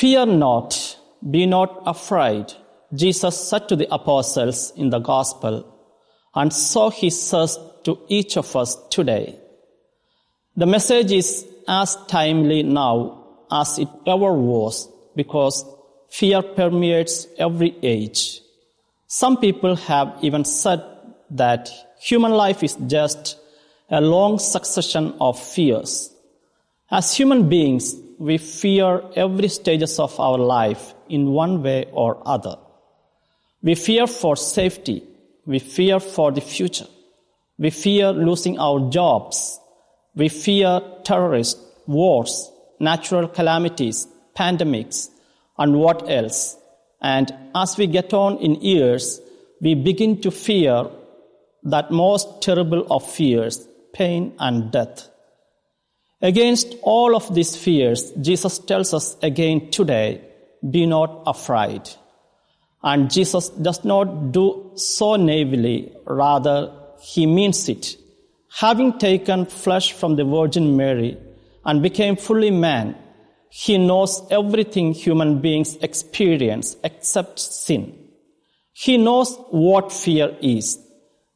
Fear not, be not afraid, Jesus said to the apostles in the gospel, and so he says to each of us today. The message is as timely now as it ever was because fear permeates every age. Some people have even said that human life is just a long succession of fears. As human beings, we fear every stages of our life in one way or other. We fear for safety. We fear for the future. We fear losing our jobs. We fear terrorists, wars, natural calamities, pandemics, and what else. And as we get on in years, we begin to fear that most terrible of fears, pain and death. Against all of these fears, Jesus tells us again today, be not afraid. And Jesus does not do so naively, rather, he means it. Having taken flesh from the Virgin Mary and became fully man, he knows everything human beings experience except sin. He knows what fear is.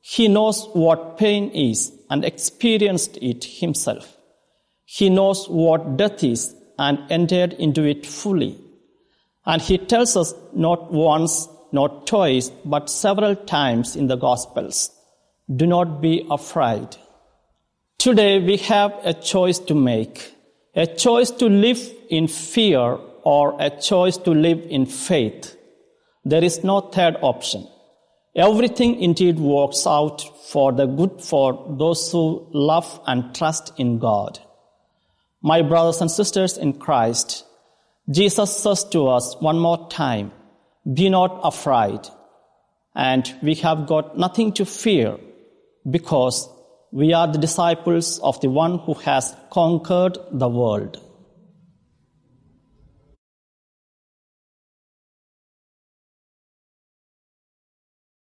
He knows what pain is and experienced it himself. He knows what death is and entered into it fully. And he tells us not once, not twice, but several times in the Gospels do not be afraid. Today we have a choice to make a choice to live in fear or a choice to live in faith. There is no third option. Everything indeed works out for the good for those who love and trust in God. My brothers and sisters in Christ, Jesus says to us one more time, be not afraid. And we have got nothing to fear because we are the disciples of the one who has conquered the world.